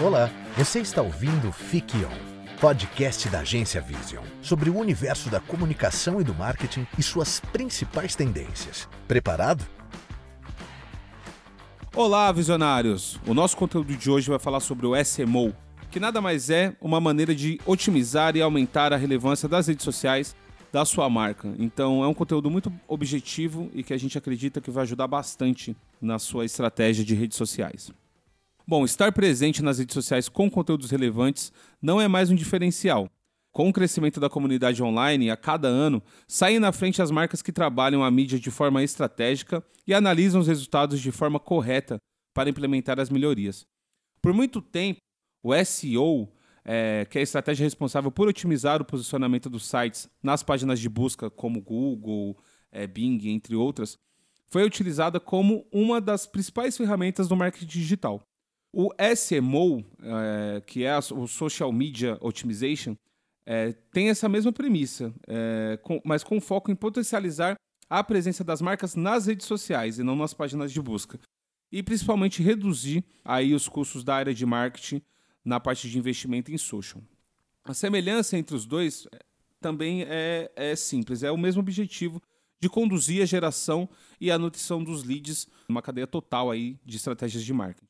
Olá, você está ouvindo Fique On, podcast da agência Vision, sobre o universo da comunicação e do marketing e suas principais tendências. Preparado? Olá, visionários! O nosso conteúdo de hoje vai falar sobre o SMO, que nada mais é uma maneira de otimizar e aumentar a relevância das redes sociais da sua marca. Então, é um conteúdo muito objetivo e que a gente acredita que vai ajudar bastante na sua estratégia de redes sociais. Bom, estar presente nas redes sociais com conteúdos relevantes não é mais um diferencial. Com o crescimento da comunidade online a cada ano, saem na frente as marcas que trabalham a mídia de forma estratégica e analisam os resultados de forma correta para implementar as melhorias. Por muito tempo, o SEO, é, que é a estratégia responsável por otimizar o posicionamento dos sites nas páginas de busca como Google, é, Bing, entre outras, foi utilizada como uma das principais ferramentas do marketing digital. O SMO, é, que é o Social Media Optimization, é, tem essa mesma premissa, é, com, mas com foco em potencializar a presença das marcas nas redes sociais e não nas páginas de busca. E principalmente reduzir aí os custos da área de marketing na parte de investimento em social. A semelhança entre os dois também é, é simples, é o mesmo objetivo de conduzir a geração e a nutrição dos leads numa cadeia total aí de estratégias de marketing.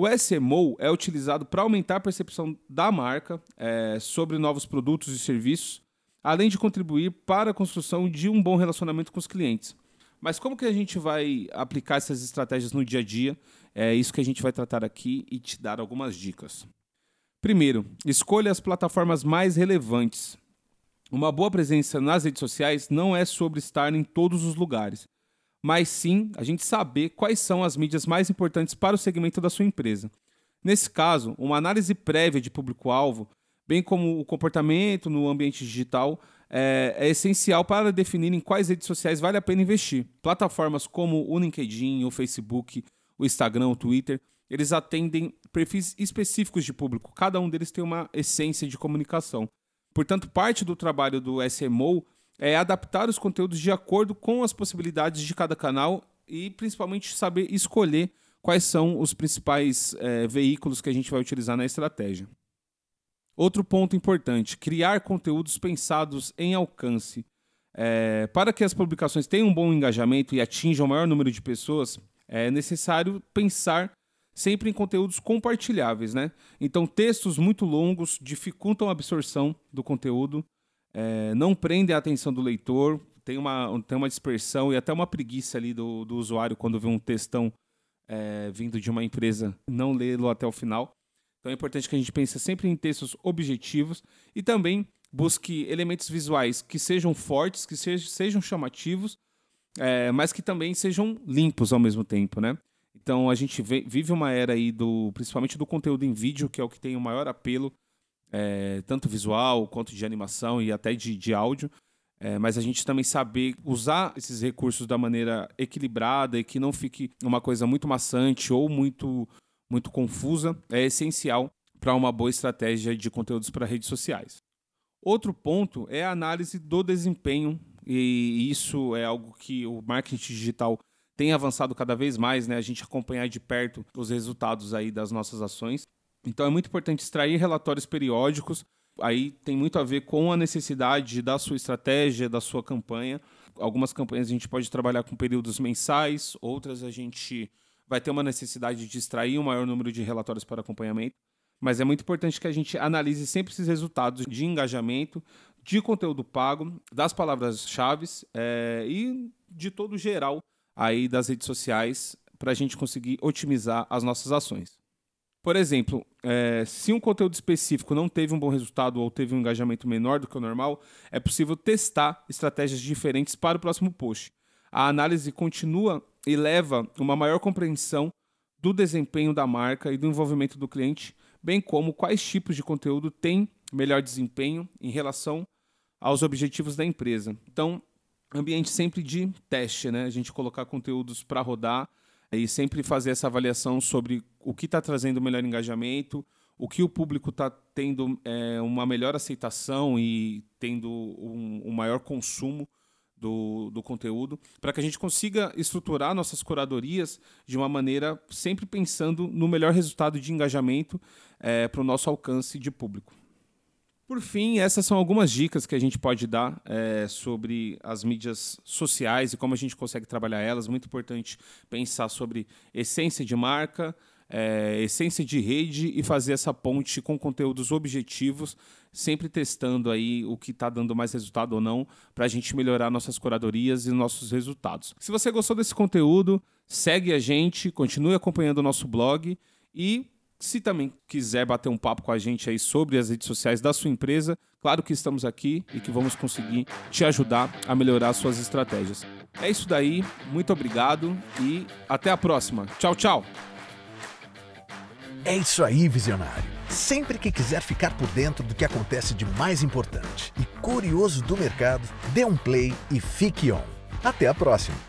O SMO é utilizado para aumentar a percepção da marca é, sobre novos produtos e serviços, além de contribuir para a construção de um bom relacionamento com os clientes. Mas como que a gente vai aplicar essas estratégias no dia a dia? É isso que a gente vai tratar aqui e te dar algumas dicas. Primeiro, escolha as plataformas mais relevantes. Uma boa presença nas redes sociais não é sobre estar em todos os lugares mas sim a gente saber quais são as mídias mais importantes para o segmento da sua empresa. Nesse caso, uma análise prévia de público-alvo, bem como o comportamento no ambiente digital, é, é, essencial para definir em quais redes sociais vale a pena investir. Plataformas como o LinkedIn, o Facebook, o Instagram, o Twitter, eles atendem perfis específicos de público. Cada um deles tem uma essência de comunicação. Portanto, parte do trabalho do SMO é adaptar os conteúdos de acordo com as possibilidades de cada canal e principalmente saber escolher quais são os principais é, veículos que a gente vai utilizar na estratégia. Outro ponto importante: criar conteúdos pensados em alcance. É, para que as publicações tenham um bom engajamento e atinjam o maior número de pessoas, é necessário pensar sempre em conteúdos compartilháveis, né? Então, textos muito longos dificultam a absorção do conteúdo é, não prendem a atenção do leitor, tem uma, tem uma dispersão e até uma preguiça ali do, do usuário quando vê um textão é, vindo de uma empresa não lê-lo até o final. Então é importante que a gente pense sempre em textos objetivos e também busque elementos visuais que sejam fortes, que sejam, sejam chamativos, é, mas que também sejam limpos ao mesmo tempo, né? Então a gente vive uma era aí do, principalmente do conteúdo em vídeo, que é o que tem o maior apelo é, tanto visual quanto de animação e até de, de áudio. É, mas a gente também saber usar esses recursos da maneira equilibrada e que não fique uma coisa muito maçante ou muito, muito confusa é essencial para uma boa estratégia de conteúdos para redes sociais. Outro ponto é a análise do desempenho, e isso é algo que o marketing digital tem avançado cada vez mais, né? A gente acompanhar de perto os resultados aí das nossas ações. Então é muito importante extrair relatórios periódicos. Aí tem muito a ver com a necessidade da sua estratégia, da sua campanha. Algumas campanhas a gente pode trabalhar com períodos mensais, outras a gente vai ter uma necessidade de extrair um maior número de relatórios para acompanhamento. Mas é muito importante que a gente analise sempre esses resultados de engajamento, de conteúdo pago, das palavras-chave é, e de todo geral aí das redes sociais para a gente conseguir otimizar as nossas ações. Por exemplo, é, se um conteúdo específico não teve um bom resultado ou teve um engajamento menor do que o normal, é possível testar estratégias diferentes para o próximo post. A análise continua e leva uma maior compreensão do desempenho da marca e do envolvimento do cliente, bem como quais tipos de conteúdo têm melhor desempenho em relação aos objetivos da empresa. Então, ambiente sempre de teste, né? A gente colocar conteúdos para rodar e sempre fazer essa avaliação sobre o que está trazendo melhor engajamento, o que o público está tendo é, uma melhor aceitação e tendo um, um, maior consumo do, do conteúdo, para que a gente consiga estruturar nossas curadorias de uma maneira sempre pensando no melhor resultado de engajamento é, para o nosso alcance de público. Por fim, essas são algumas dicas que a gente pode dar é, sobre as mídias sociais e como a gente consegue trabalhar elas. Muito importante pensar sobre essência de marca, é, essência de rede e fazer essa ponte com conteúdos objetivos, sempre testando aí o que está dando mais resultado ou não, para a gente melhorar nossas curadorias e nossos resultados. Se você gostou desse conteúdo, segue a gente, continue acompanhando o nosso blog e se também quiser bater um papo com a gente aí sobre as redes sociais da sua empresa, claro que estamos aqui e que vamos conseguir te ajudar a melhorar suas estratégias. É isso daí, muito obrigado e até a próxima. Tchau, tchau! É isso aí, visionário. Sempre que quiser ficar por dentro do que acontece de mais importante e curioso do mercado, dê um play e fique on. Até a próxima!